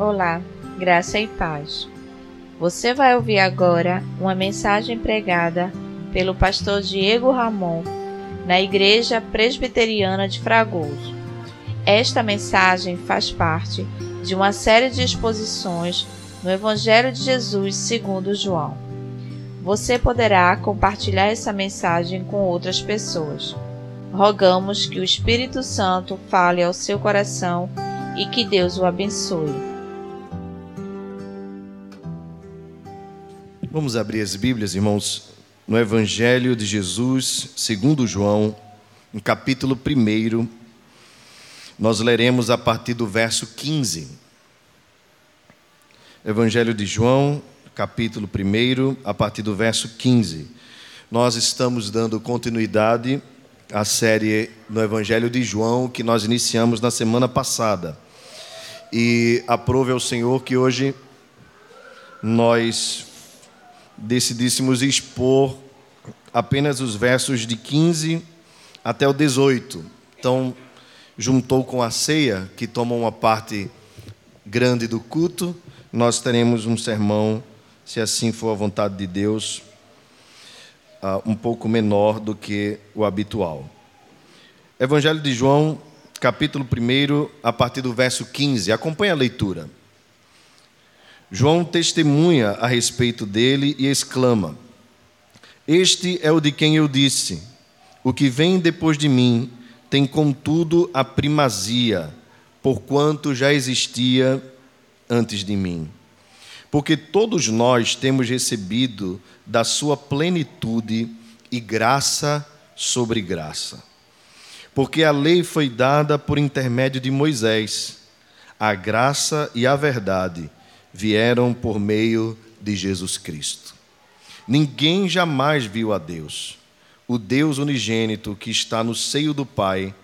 Olá, graça e paz. Você vai ouvir agora uma mensagem pregada pelo pastor Diego Ramon na Igreja Presbiteriana de Fragoso. Esta mensagem faz parte de uma série de exposições no Evangelho de Jesus segundo João. Você poderá compartilhar essa mensagem com outras pessoas. Rogamos que o Espírito Santo fale ao seu coração e que Deus o abençoe. Vamos abrir as Bíblias, irmãos, no Evangelho de Jesus, segundo João, no capítulo 1. Nós leremos a partir do verso 15. Evangelho de João, capítulo 1, a partir do verso 15. Nós estamos dando continuidade à série no Evangelho de João que nós iniciamos na semana passada. E aprove ao Senhor que hoje nós decidíssemos expor apenas os versos de 15 até o 18. Então, juntou com a ceia, que toma uma parte grande do culto, nós teremos um sermão, se assim for a vontade de Deus, uh, um pouco menor do que o habitual. Evangelho de João, capítulo 1, a partir do verso 15. Acompanhe a leitura. João testemunha a respeito dele e exclama: Este é o de quem eu disse: O que vem depois de mim tem, contudo, a primazia, porquanto já existia antes de mim. Porque todos nós temos recebido da sua plenitude e graça sobre graça. Porque a lei foi dada por intermédio de Moisés, a graça e a verdade vieram por meio de Jesus Cristo. Ninguém jamais viu a Deus. O Deus unigênito que está no seio do Pai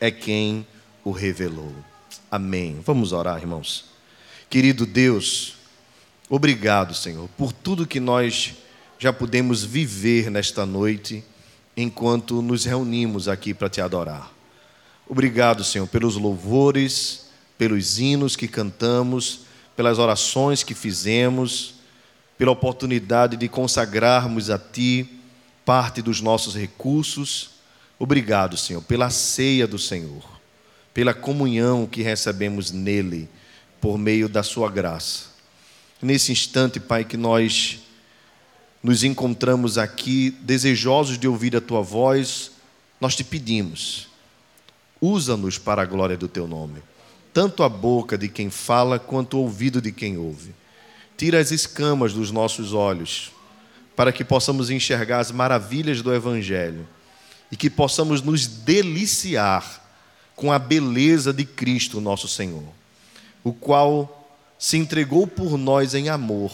é quem o revelou. Amém. Vamos orar, irmãos. Querido Deus, obrigado, Senhor, por tudo que nós já pudemos viver nesta noite enquanto nos reunimos aqui para te adorar. Obrigado, Senhor, pelos louvores, pelos hinos que cantamos pelas orações que fizemos, pela oportunidade de consagrarmos a Ti parte dos nossos recursos. Obrigado, Senhor, pela ceia do Senhor, pela comunhão que recebemos nele, por meio da Sua graça. Nesse instante, Pai, que nós nos encontramos aqui desejosos de ouvir a Tua voz, nós te pedimos, usa-nos para a glória do Teu nome tanto a boca de quem fala quanto o ouvido de quem ouve. Tira as escamas dos nossos olhos, para que possamos enxergar as maravilhas do Evangelho e que possamos nos deliciar com a beleza de Cristo, nosso Senhor, o qual se entregou por nós em amor,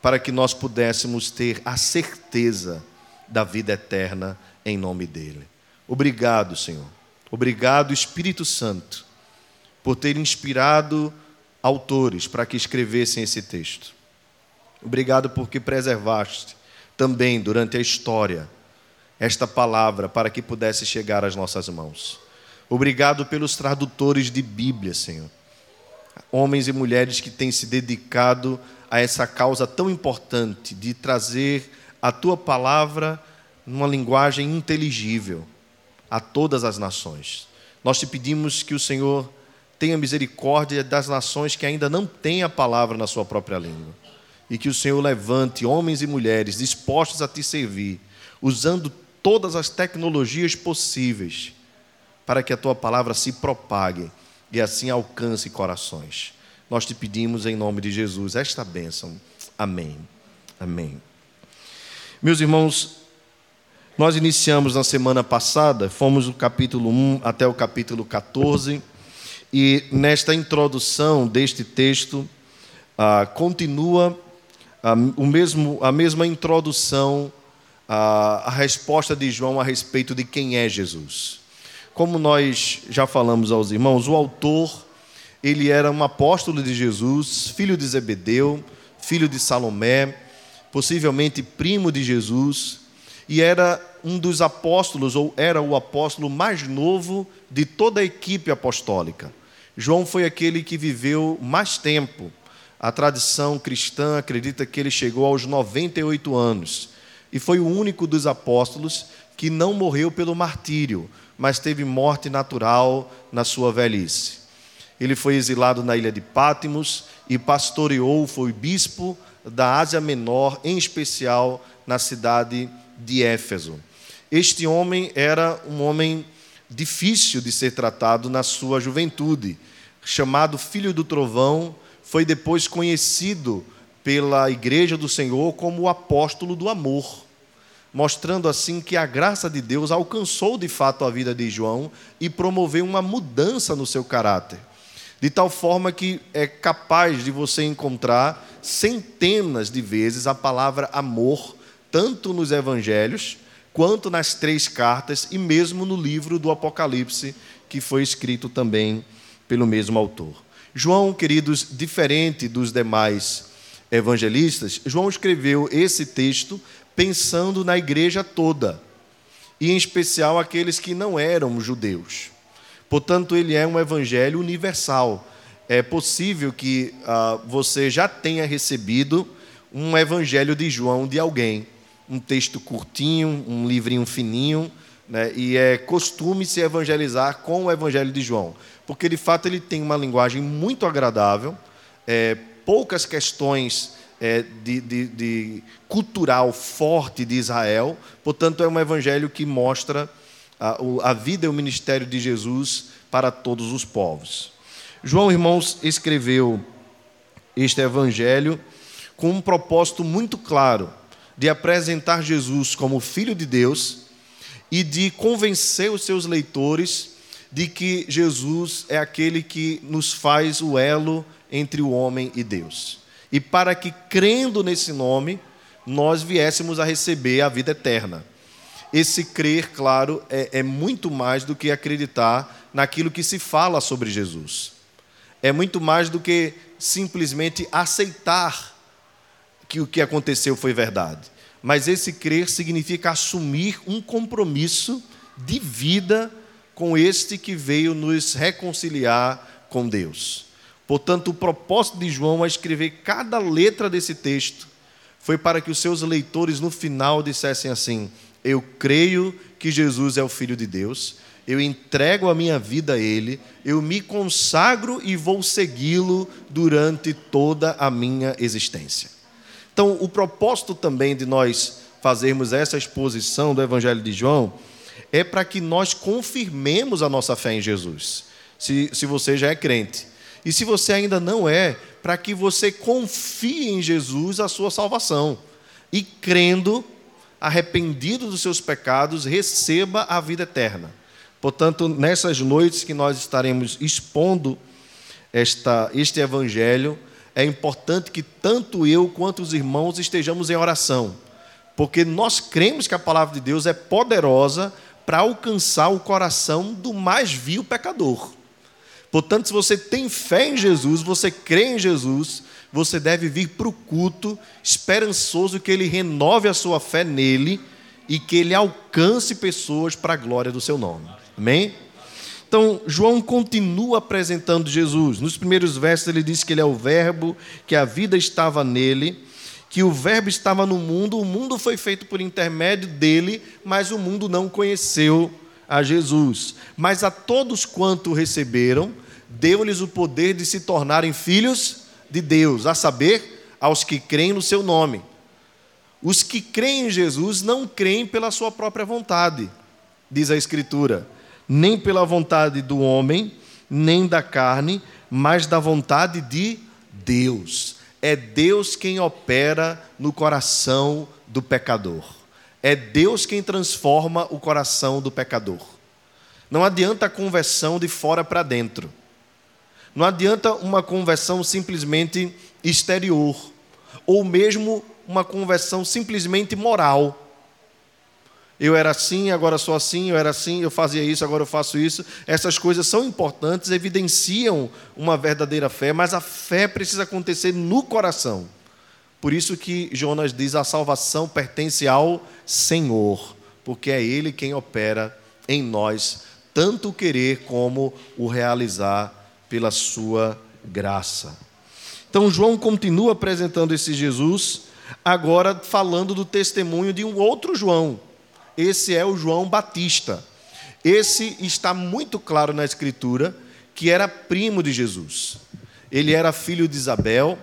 para que nós pudéssemos ter a certeza da vida eterna em nome dele. Obrigado, Senhor. Obrigado, Espírito Santo por ter inspirado autores para que escrevessem esse texto. Obrigado porque preservaste também durante a história esta palavra para que pudesse chegar às nossas mãos. Obrigado pelos tradutores de Bíblia, Senhor. Homens e mulheres que têm se dedicado a essa causa tão importante de trazer a tua palavra numa linguagem inteligível a todas as nações. Nós te pedimos que o Senhor tenha misericórdia das nações que ainda não têm a palavra na sua própria língua. E que o Senhor levante homens e mulheres dispostos a te servir, usando todas as tecnologias possíveis, para que a tua palavra se propague e assim alcance corações. Nós te pedimos em nome de Jesus esta bênção. Amém. Amém. Meus irmãos, nós iniciamos na semana passada, fomos do capítulo 1 até o capítulo 14 e nesta introdução deste texto, ah, continua ah, o mesmo, a mesma introdução à, à resposta de João a respeito de quem é Jesus. Como nós já falamos aos irmãos, o autor ele era um apóstolo de Jesus, filho de Zebedeu, filho de Salomé, possivelmente primo de Jesus, e era um dos apóstolos, ou era o apóstolo mais novo de toda a equipe apostólica João foi aquele que viveu mais tempo. A tradição cristã acredita que ele chegou aos 98 anos e foi o único dos apóstolos que não morreu pelo martírio, mas teve morte natural na sua velhice. Ele foi exilado na ilha de Pátimos e pastoreou, foi bispo da Ásia Menor, em especial na cidade de Éfeso. Este homem era um homem difícil de ser tratado na sua juventude. Chamado Filho do Trovão, foi depois conhecido pela Igreja do Senhor como o apóstolo do amor mostrando assim que a graça de Deus alcançou de fato a vida de João e promoveu uma mudança no seu caráter. De tal forma que é capaz de você encontrar centenas de vezes a palavra amor, tanto nos evangelhos, quanto nas três cartas e mesmo no livro do Apocalipse, que foi escrito também pelo mesmo autor. João, queridos, diferente dos demais evangelistas, João escreveu esse texto pensando na igreja toda, e em especial aqueles que não eram judeus. Portanto, ele é um evangelho universal. É possível que ah, você já tenha recebido um evangelho de João de alguém, um texto curtinho, um livrinho fininho, né? e é costume se evangelizar com o evangelho de João, porque de fato ele tem uma linguagem muito agradável, é, poucas questões é, de, de, de, cultural forte de Israel. Portanto, é um evangelho que mostra a, a vida e o ministério de Jesus para todos os povos. João, irmãos, escreveu este evangelho com um propósito muito claro de apresentar Jesus como Filho de Deus e de convencer os seus leitores de que Jesus é aquele que nos faz o elo entre o homem e Deus e para que, crendo nesse nome, nós viéssemos a receber a vida eterna. Esse crer, claro, é, é, muito mais do que acreditar naquilo que se fala sobre Jesus. É muito mais do que simplesmente aceitar que o que aconteceu foi verdade. Mas esse crer significa assumir um compromisso de vida com este que veio nos reconciliar com Deus. Portanto, o propósito de João a escrever cada letra desse texto foi para que os seus leitores no final dissessem assim: Eu creio que Jesus é o Filho de Deus, eu entrego a minha vida a Ele, eu me consagro e vou segui-lo durante toda a minha existência. Então, o propósito também de nós fazermos essa exposição do Evangelho de João é para que nós confirmemos a nossa fé em Jesus. Se, se você já é crente, e se você ainda não é, para que você confie em Jesus a sua salvação e crendo, arrependido dos seus pecados, receba a vida eterna. Portanto, nessas noites que nós estaremos expondo esta, este evangelho, é importante que tanto eu quanto os irmãos estejamos em oração, porque nós cremos que a palavra de Deus é poderosa para alcançar o coração do mais vil pecador. Portanto, se você tem fé em Jesus, você crê em Jesus, você deve vir para o culto esperançoso que ele renove a sua fé nele e que ele alcance pessoas para a glória do seu nome. Amém? Então, João continua apresentando Jesus. Nos primeiros versos, ele diz que ele é o Verbo, que a vida estava nele, que o Verbo estava no mundo, o mundo foi feito por intermédio dele, mas o mundo não conheceu a Jesus. Mas a todos quanto receberam, deu-lhes o poder de se tornarem filhos de Deus, a saber, aos que creem no seu nome. Os que creem em Jesus não creem pela sua própria vontade, diz a Escritura, nem pela vontade do homem, nem da carne, mas da vontade de Deus. É Deus quem opera no coração do pecador. É Deus quem transforma o coração do pecador. Não adianta a conversão de fora para dentro. Não adianta uma conversão simplesmente exterior, ou mesmo uma conversão simplesmente moral. Eu era assim, agora sou assim, eu era assim, eu fazia isso, agora eu faço isso. Essas coisas são importantes, evidenciam uma verdadeira fé, mas a fé precisa acontecer no coração. Por isso que Jonas diz: a salvação pertence ao Senhor, porque é Ele quem opera em nós, tanto o querer como o realizar pela sua graça. Então, João continua apresentando esse Jesus, agora falando do testemunho de um outro João. Esse é o João Batista. Esse está muito claro na Escritura que era primo de Jesus. Ele era filho de Isabel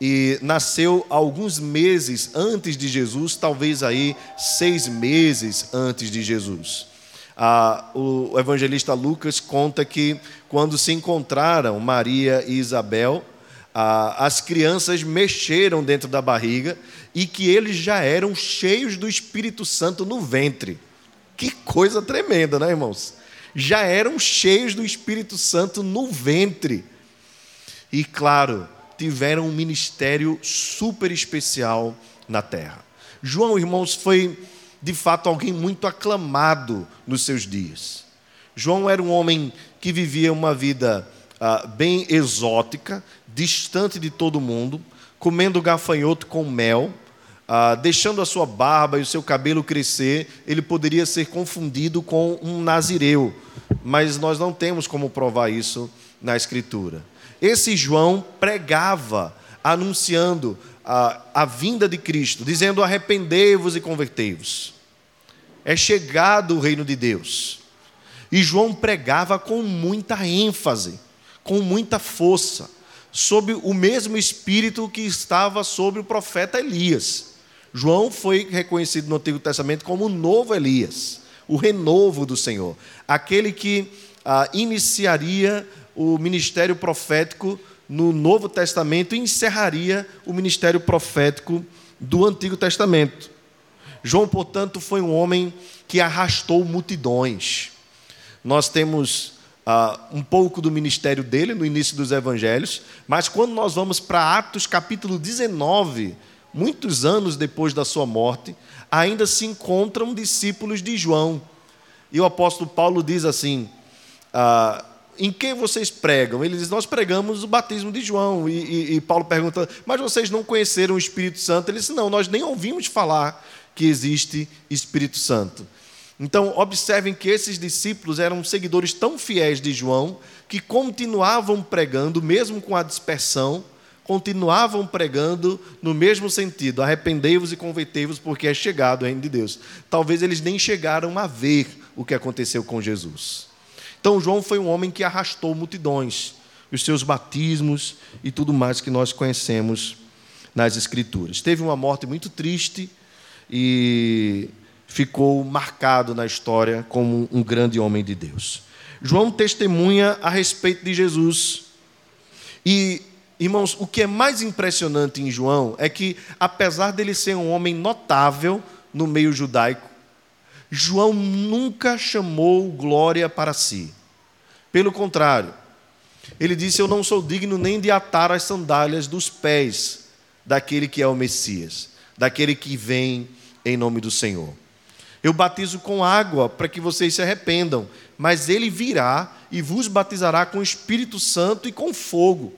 e nasceu alguns meses antes de Jesus, talvez aí seis meses antes de Jesus. Ah, o evangelista Lucas conta que quando se encontraram Maria e Isabel, as crianças mexeram dentro da barriga e que eles já eram cheios do Espírito Santo no ventre. Que coisa tremenda, né, irmãos? Já eram cheios do Espírito Santo no ventre. E claro, tiveram um ministério super especial na terra. João, irmãos, foi de fato alguém muito aclamado nos seus dias. João era um homem que vivia uma vida ah, bem exótica, distante de todo mundo, comendo gafanhoto com mel, ah, deixando a sua barba e o seu cabelo crescer, ele poderia ser confundido com um nazireu, mas nós não temos como provar isso na Escritura. Esse João pregava, anunciando a, a vinda de Cristo, dizendo: arrependei-vos e convertei-vos. É chegado o reino de Deus. E João pregava com muita ênfase, com muita força, sob o mesmo espírito que estava sobre o profeta Elias. João foi reconhecido no Antigo Testamento como o novo Elias, o renovo do Senhor, aquele que ah, iniciaria o ministério profético no Novo Testamento e encerraria o ministério profético do Antigo Testamento. João, portanto, foi um homem que arrastou multidões. Nós temos uh, um pouco do ministério dele no início dos evangelhos, mas quando nós vamos para Atos capítulo 19, muitos anos depois da sua morte, ainda se encontram discípulos de João. E o apóstolo Paulo diz assim: uh, em quem vocês pregam? Ele diz: Nós pregamos o batismo de João. E, e, e, Paulo pergunta: Mas vocês não conheceram o Espírito Santo? Ele disse: Não, nós nem ouvimos falar que existe Espírito Santo. Então, observem que esses discípulos eram seguidores tão fiéis de João que continuavam pregando, mesmo com a dispersão, continuavam pregando no mesmo sentido: arrependei-vos e convertei-vos, porque é chegado o reino de Deus. Talvez eles nem chegaram a ver o que aconteceu com Jesus. Então, João foi um homem que arrastou multidões, os seus batismos e tudo mais que nós conhecemos nas Escrituras. Teve uma morte muito triste e ficou marcado na história como um grande homem de Deus. João testemunha a respeito de Jesus. E, irmãos, o que é mais impressionante em João é que, apesar dele ser um homem notável no meio judaico, João nunca chamou glória para si. Pelo contrário, ele disse: Eu não sou digno nem de atar as sandálias dos pés daquele que é o Messias, daquele que vem em nome do Senhor. Eu batizo com água para que vocês se arrependam, mas ele virá e vos batizará com o Espírito Santo e com fogo.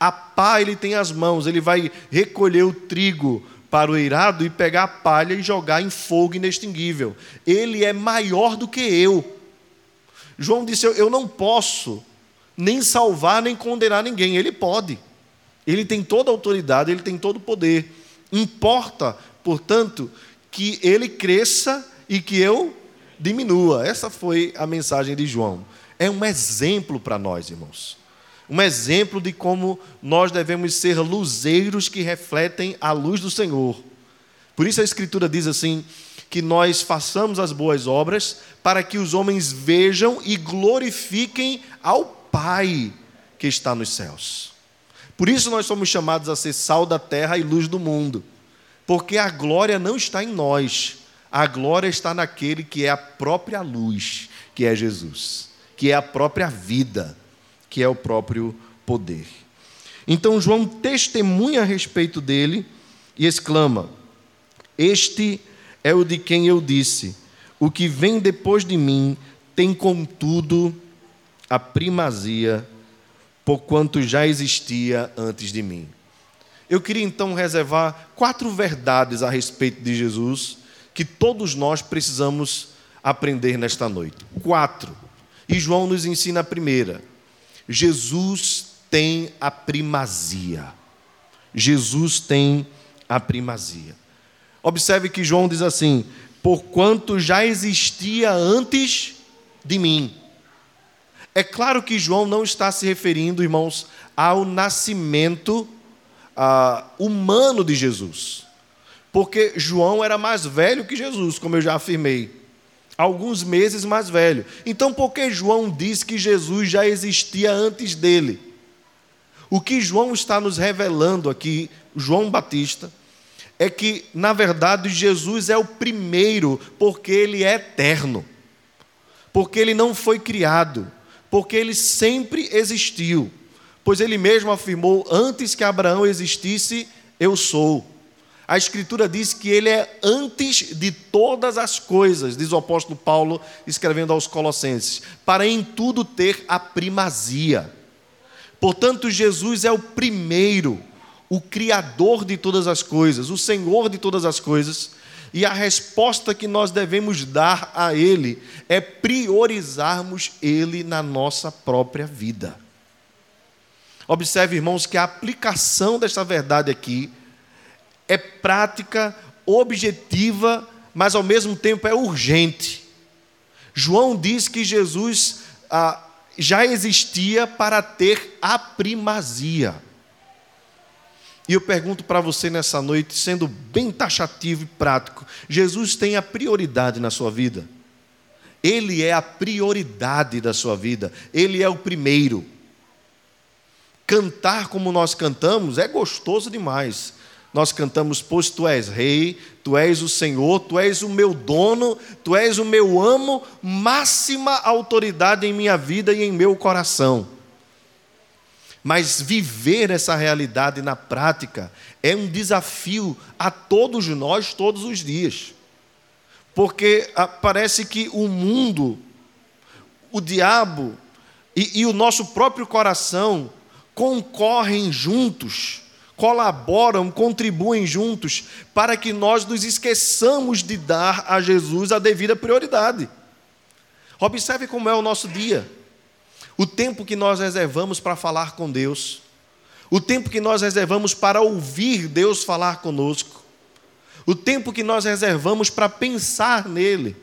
A pá ele tem as mãos, ele vai recolher o trigo para o eirado e pegar a palha e jogar em fogo inextinguível. Ele é maior do que eu. João disse: Eu não posso nem salvar nem condenar ninguém. Ele pode. Ele tem toda a autoridade, ele tem todo o poder. Importa, portanto, que ele cresça e que eu diminua. Essa foi a mensagem de João. É um exemplo para nós, irmãos. Um exemplo de como nós devemos ser luzeiros que refletem a luz do Senhor. Por isso a Escritura diz assim: que nós façamos as boas obras para que os homens vejam e glorifiquem ao Pai que está nos céus. Por isso nós somos chamados a ser sal da terra e luz do mundo, porque a glória não está em nós, a glória está naquele que é a própria luz, que é Jesus, que é a própria vida, que é o próprio poder. Então João testemunha a respeito dele e exclama: Este é o de quem eu disse: O que vem depois de mim tem, contudo, a primazia, porquanto já existia antes de mim. Eu queria então reservar quatro verdades a respeito de Jesus que todos nós precisamos aprender nesta noite. Quatro. E João nos ensina a primeira. Jesus tem a primazia. Jesus tem a primazia. Observe que João diz assim: porquanto já existia antes de mim. É claro que João não está se referindo, irmãos, ao nascimento ah, humano de Jesus, porque João era mais velho que Jesus, como eu já afirmei alguns meses mais velho. Então, por que João diz que Jesus já existia antes dele? O que João está nos revelando aqui, João Batista, é que, na verdade, Jesus é o primeiro, porque ele é eterno, porque ele não foi criado, porque ele sempre existiu, pois ele mesmo afirmou: antes que Abraão existisse, eu sou. A Escritura diz que ele é antes de todas as coisas, diz o apóstolo Paulo, escrevendo aos Colossenses, para em tudo ter a primazia. Portanto, Jesus é o primeiro, o Criador de todas as coisas, o Senhor de todas as coisas, e a resposta que nós devemos dar a Ele é priorizarmos Ele na nossa própria vida. Observe, irmãos, que a aplicação desta verdade aqui é prática, objetiva, mas ao mesmo tempo é urgente. João diz que Jesus ah, já existia para ter a primazia. E eu pergunto para você nessa noite, sendo bem taxativo e prático: Jesus tem a prioridade na sua vida? Ele é a prioridade da sua vida, ele é o primeiro. Cantar como nós cantamos é gostoso demais, nós cantamos, pois tu és rei, tu és o Senhor, tu és o meu dono, tu és o meu amo, máxima autoridade em minha vida e em meu coração. Mas viver essa realidade na prática é um desafio a todos nós, todos os dias. Porque ah, parece que o mundo, o diabo e, e o nosso próprio coração concorrem juntos colaboram, contribuem juntos para que nós nos esqueçamos de dar a Jesus a devida prioridade. Observe como é o nosso dia. O tempo que nós reservamos para falar com Deus, o tempo que nós reservamos para ouvir Deus falar conosco, o tempo que nós reservamos para pensar nele.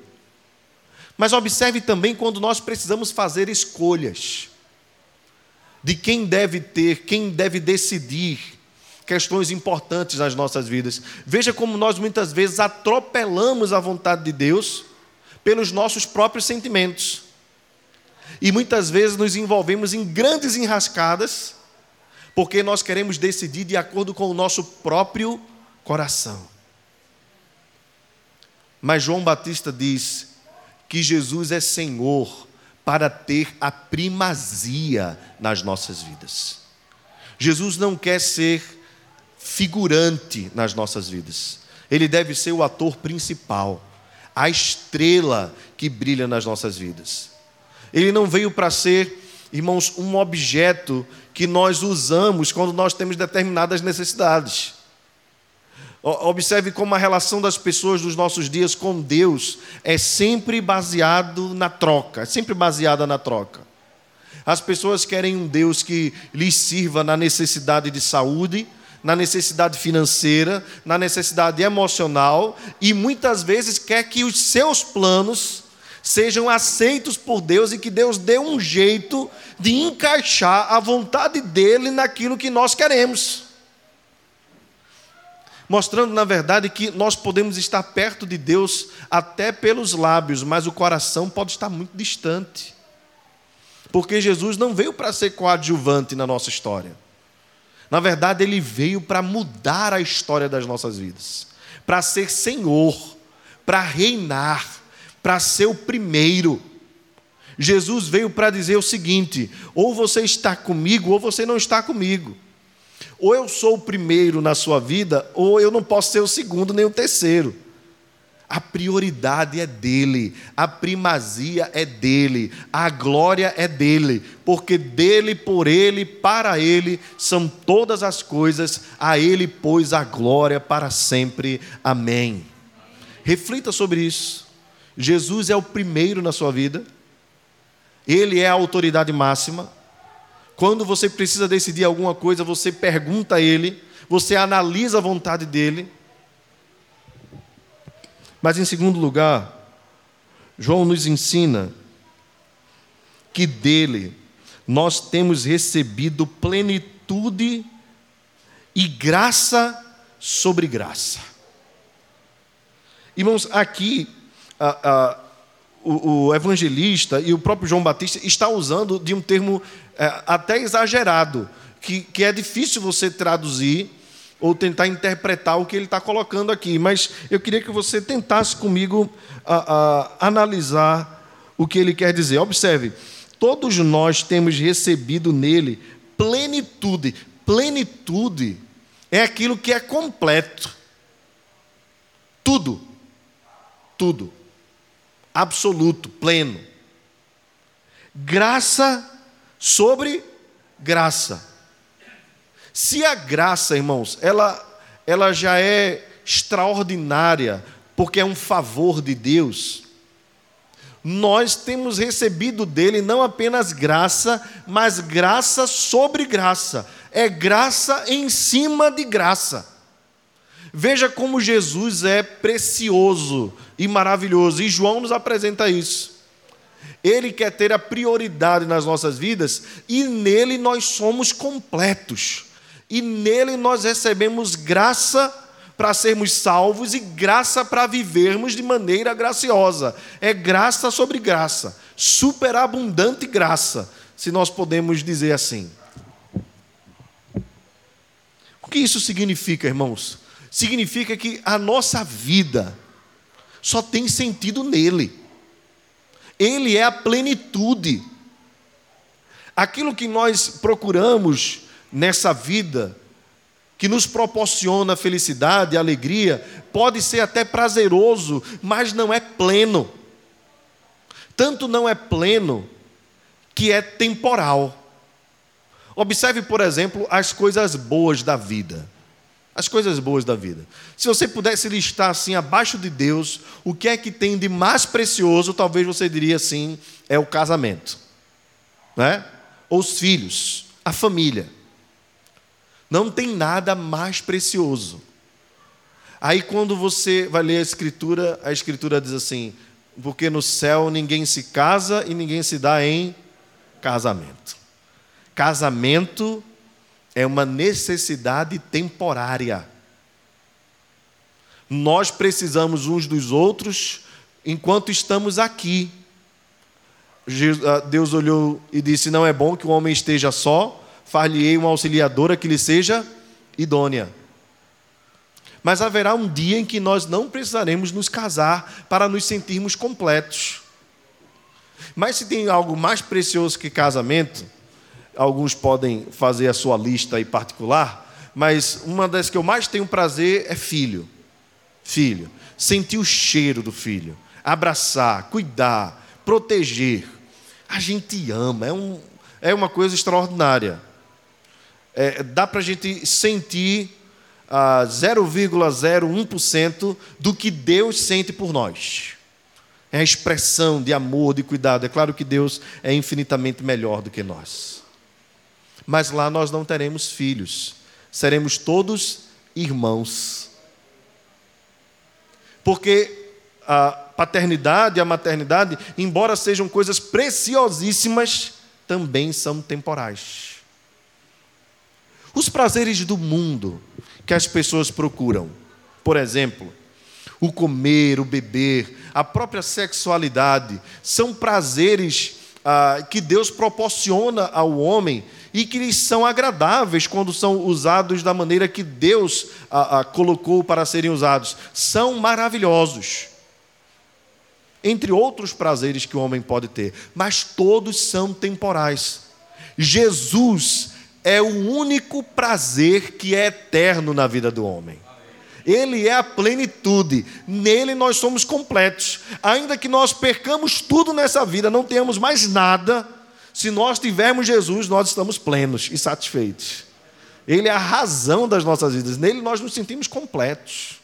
Mas observe também quando nós precisamos fazer escolhas de quem deve ter, quem deve decidir questões importantes nas nossas vidas. Veja como nós muitas vezes atropelamos a vontade de Deus pelos nossos próprios sentimentos. E muitas vezes nos envolvemos em grandes enrascadas, porque nós queremos decidir de acordo com o nosso próprio coração. Mas João Batista diz que Jesus é Senhor para ter a primazia nas nossas vidas. Jesus não quer ser figurante nas nossas vidas. Ele deve ser o ator principal, a estrela que brilha nas nossas vidas. Ele não veio para ser, irmãos, um objeto que nós usamos quando nós temos determinadas necessidades. Observe como a relação das pessoas dos nossos dias com Deus é sempre baseado na troca, é sempre baseada na troca. As pessoas querem um Deus que lhes sirva na necessidade de saúde, na necessidade financeira, na necessidade emocional e muitas vezes quer que os seus planos sejam aceitos por Deus e que Deus dê um jeito de encaixar a vontade dele naquilo que nós queremos. Mostrando, na verdade, que nós podemos estar perto de Deus até pelos lábios, mas o coração pode estar muito distante. Porque Jesus não veio para ser coadjuvante na nossa história. Na verdade, ele veio para mudar a história das nossas vidas, para ser Senhor, para reinar, para ser o primeiro. Jesus veio para dizer o seguinte: ou você está comigo, ou você não está comigo. Ou eu sou o primeiro na sua vida, ou eu não posso ser o segundo nem o terceiro. A prioridade é dele, a primazia é dele, a glória é dele, porque dele, por ele, para ele são todas as coisas, a ele, pois, a glória para sempre. Amém. Reflita sobre isso. Jesus é o primeiro na sua vida, ele é a autoridade máxima, Quando você precisa decidir alguma coisa, você pergunta a Ele, você analisa a vontade dele. Mas, em segundo lugar, João nos ensina que dele nós temos recebido plenitude e graça sobre graça. Irmãos, aqui o, o, evangelista e o próprio João Batista está usando de um termo é, até exagerado, que, que é difícil você traduzir ou tentar interpretar o que ele está colocando aqui, mas eu queria que você tentasse comigo analisar o que ele quer dizer. Observe, todos nós temos recebido nele plenitude. Plenitude é aquilo que é completo. Tudo. Tudo. Absoluto, pleno. Graça sobre graça. Se a graça, irmãos, ela, ela já é extraordinária, porque é um favor de Deus, nós temos recebido dele não apenas graça, mas graça sobre graça. É graça em cima de graça. Veja como Jesus é precioso e maravilhoso, e João nos apresenta isso. Ele quer ter a prioridade nas nossas vidas e nele nós somos completos. E nele nós recebemos graça para sermos salvos e graça para vivermos de maneira graciosa. É graça sobre graça, superabundante graça, se nós podemos dizer assim. O que isso significa, irmãos? Significa que a nossa vida só tem sentido nele. Ele é a plenitude. Aquilo que nós procuramos nessa vida, que nos proporciona felicidade, alegria, pode ser até prazeroso, mas não é pleno. Tanto não é pleno que é temporal. Observe, por exemplo, as coisas boas da vida. As coisas boas da vida. Se você pudesse listar assim, abaixo de Deus, o que é que tem de mais precioso, talvez você diria assim, é o casamento. Né? Os filhos, a família. Não tem nada mais precioso. Aí, quando você vai ler a Escritura, a Escritura diz assim: porque no céu ninguém se casa e ninguém se dá em casamento. Casamento é uma necessidade temporária. Nós precisamos uns dos outros enquanto estamos aqui. Ah, Deus olhou e disse: Não é bom que o homem esteja só, far-lhe-ei uma auxiliadora que lhe seja idônea. Mas haverá um dia em que nós não precisaremos nos casar para nos sentirmos completos. Mas se tem algo mais precioso que casamento, alguns podem fazer a sua lista aí particular, mas uma das que eu mais tenho prazer é filho. Filho. Sentir o cheiro do filho, abraçar, cuidar, proteger. A gente ama, é, um, é uma coisa extraordinária é, dá para a gente sentir ah, 0,01% do que Deus sente por nós. É a expressão de amor, de cuidado. É claro que Deus é infinitamente melhor do que nós. Mas lá nós não teremos filhos, seremos todos irmãos. Porque a paternidade e a maternidade, embora sejam coisas preciosíssimas, também são temporais. Os prazeres do mundo que as pessoas procuram, por exemplo, o comer, o beber, a própria sexualidade, são prazeres ah, que Deus proporciona ao homem e que lhes são agradáveis quando são usados da maneira que Deus ah, ah, colocou para serem usados. São maravilhosos. Entre outros prazeres que o homem pode ter, mas todos são temporais. Jesus é o único prazer que é eterno na vida do homem. Ele é a plenitude, nele nós somos completos. Ainda que nós percamos tudo nessa vida, não tenhamos mais nada, se nós tivermos Jesus, nós estamos plenos e satisfeitos. Ele é a razão das nossas vidas, nele nós nos sentimos completos.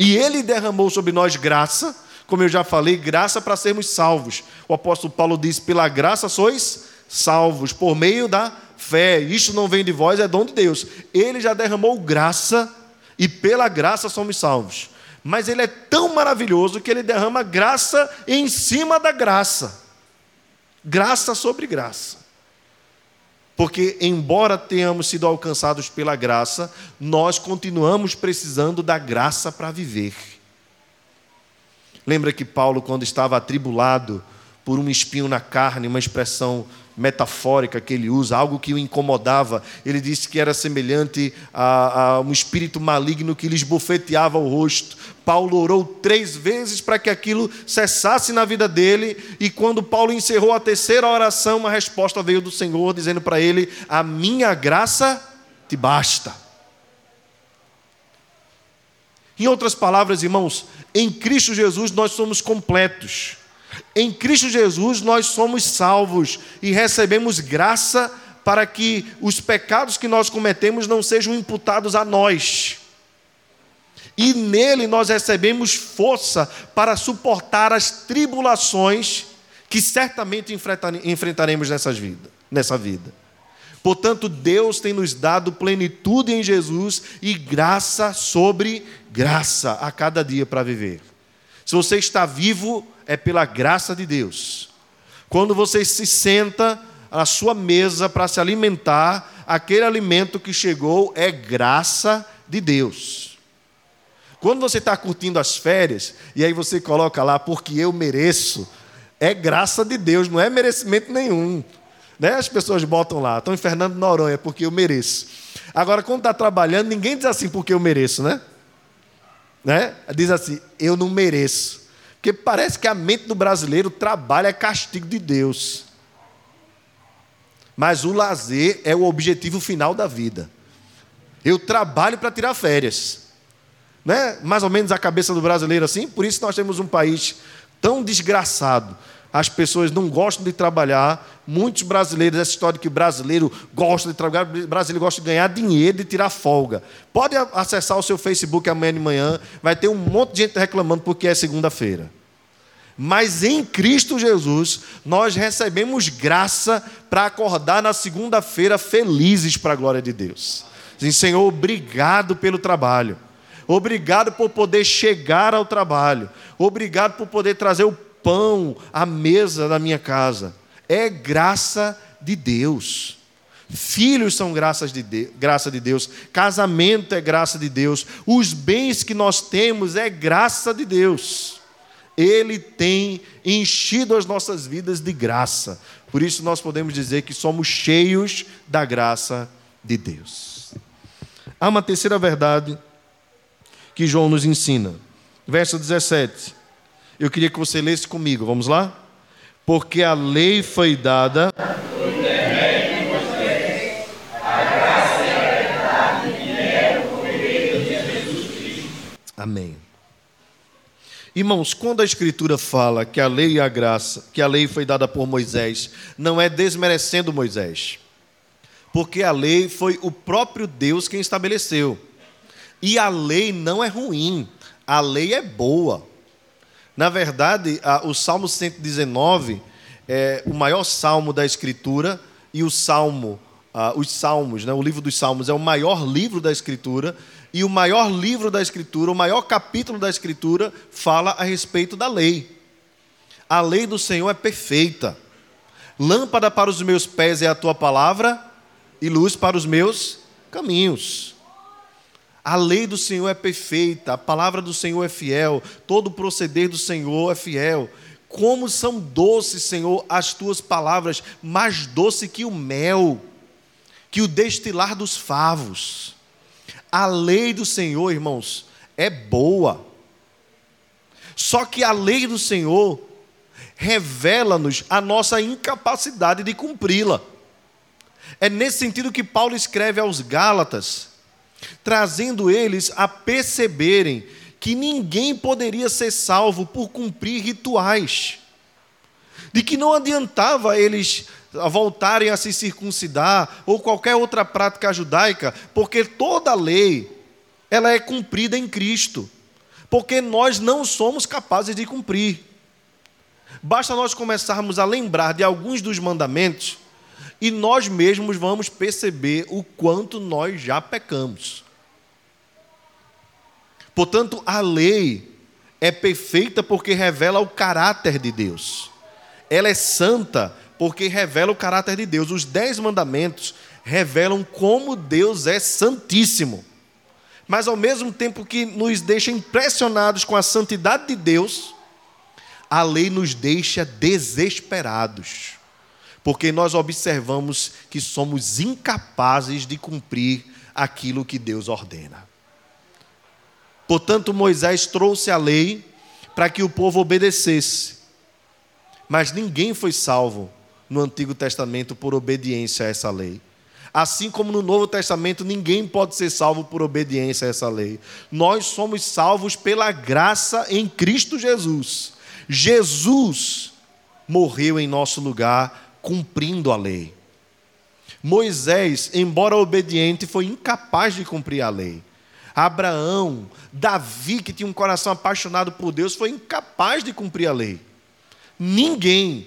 E ele derramou sobre nós graça, como eu já falei, graça para sermos salvos. O apóstolo Paulo diz: pela graça sois salvos por meio da fé. Isto não vem de vós, é dom de Deus. Ele já derramou graça e pela graça somos salvos. Mas ele é tão maravilhoso que ele derrama graça em cima da graça. Graça sobre graça. Porque, embora tenhamos sido alcançados pela graça, nós continuamos precisando da graça para viver. Lembra que Paulo, quando estava atribulado por um espinho na carne, uma expressão metafórica que ele usa, algo que o incomodava. Ele disse que era semelhante a, a, um espírito maligno que lhes bofeteava o rosto. Paulo orou três vezes para que aquilo cessasse na vida dele, e quando Paulo encerrou a terceira oração, uma resposta veio do Senhor dizendo para ele: A minha graça te basta. Em outras palavras, irmãos, em Cristo Jesus nós somos completos. Em Cristo Jesus nós somos salvos e recebemos graça para que os pecados que nós cometemos não sejam imputados a nós. E nele nós recebemos força para suportar as tribulações que certamente enfrentaremos nessas vida, nessa vida. Portanto, Deus tem nos dado plenitude em Jesus e graça sobre graça a cada dia para viver. Se você está vivo, é pela graça de Deus. Quando você se senta à sua mesa para se alimentar, aquele alimento que chegou é graça de Deus. Quando você está curtindo as férias, e aí você coloca lá, porque eu mereço, é graça de Deus, não é merecimento nenhum. Né? As pessoas botam lá, estão em Fernando Noronha, porque eu mereço. Agora, quando está trabalhando, ninguém diz assim, porque eu mereço, né? né? Diz assim, eu não mereço. Porque parece que a mente do brasileiro trabalho é castigo de Deus. Mas o lazer é o objetivo final da vida. Eu trabalho para tirar férias. Né? Mais ou menos a cabeça do brasileiro assim, por isso nós temos um país tão desgraçado. As pessoas não gostam de trabalhar. Muitos brasileiros, essa história de que brasileiro gosta de trabalhar, brasileiro gosta de ganhar dinheiro e tirar folga. Pode acessar o seu Facebook amanhã de manhã, vai ter um monte de gente reclamando porque é segunda-feira. Mas em Cristo Jesus, nós recebemos graça para acordar na segunda-feira felizes para a glória de Deus. Sim, Senhor, obrigado pelo trabalho. Obrigado por poder chegar ao trabalho. Obrigado por poder trazer o pão à mesa da minha casa. É graça de Deus. Filhos são graças de, de graça de Deus, casamento é graça de Deus, os bens que nós temos é graça de Deus. Ele tem enchido as nossas vidas de graça. Por isso nós podemos dizer que somos cheios da graça de Deus. Há uma terceira verdade que João nos ensina. Verso 17. Eu queria que você lesse comigo. Vamos lá? Porque a lei foi dada Amém. Irmãos, quando a Escritura fala que a lei e a graça, que a lei foi dada por Moisés, não é desmerecendo Moisés, porque a lei foi o próprio Deus quem estabeleceu. E a lei não é ruim, a lei é boa. Na verdade, o Salmo 119 é o maior salmo da Escritura e o Salmo, os Salmos, né, o livro dos Salmos é o maior livro da Escritura e o maior livro da Escritura, o maior capítulo da Escritura, fala a respeito da lei. A lei do Senhor é perfeita. Lâmpada para os meus pés é a tua palavra, e luz para os meus caminhos. A lei do Senhor é perfeita, a palavra do Senhor é fiel, todo o proceder do Senhor é fiel. Como são doces, Senhor, as tuas palavras, mais doce que o mel, que o destilar dos favos. A lei do Senhor, irmãos, é boa. Só que a lei do Senhor revela-nos a nossa incapacidade de cumpri-la. É nesse sentido que Paulo escreve aos Gálatas, trazendo eles a perceberem que ninguém poderia ser salvo por cumprir rituais, de que não adiantava eles voltarem a se circuncidar ou qualquer outra prática judaica, porque toda a lei ela é cumprida em Cristo. Porque nós não somos capazes de cumprir. Basta nós começarmos a lembrar de alguns dos mandamentos e nós mesmos vamos perceber o quanto nós já pecamos. Portanto, a lei é perfeita porque revela o caráter de Deus. Ela é santa porque revela o caráter de Deus. Os dez mandamentos revelam como Deus é santíssimo. Mas ao mesmo tempo que nos deixa impressionados com a santidade de Deus, a lei nos deixa desesperados, porque nós observamos que somos incapazes de cumprir aquilo que Deus ordena. Portanto, Moisés trouxe a lei para que o povo obedecesse, mas ninguém foi salvo no Antigo Testamento por obediência a essa lei. Assim como no Novo Testamento, ninguém pode ser salvo por obediência a essa lei. Nós somos salvos pela graça em Cristo Jesus. Jesus morreu em nosso lugar, cumprindo a lei. Moisés, embora obediente, foi incapaz de cumprir a lei. Abraão, Davi, que tinha um coração apaixonado por Deus, foi incapaz de cumprir a lei. Ninguém.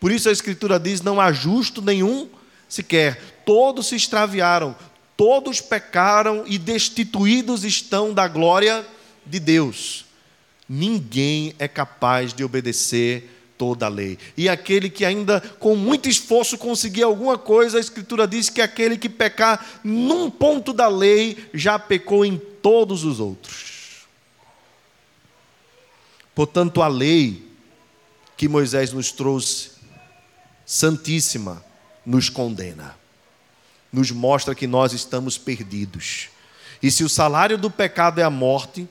Por isso a Escritura diz: não há justo nenhum sequer. Todos se extraviaram, todos pecaram e destituídos estão da glória de Deus. Ninguém é capaz de obedecer toda a lei. E aquele que ainda com muito esforço conseguir alguma coisa, a Escritura diz que aquele que pecar num ponto da lei já pecou em todos os outros. Portanto, a lei que Moisés nos trouxe, santíssima, nos condena, nos mostra que nós estamos perdidos. E se o salário do pecado é a morte,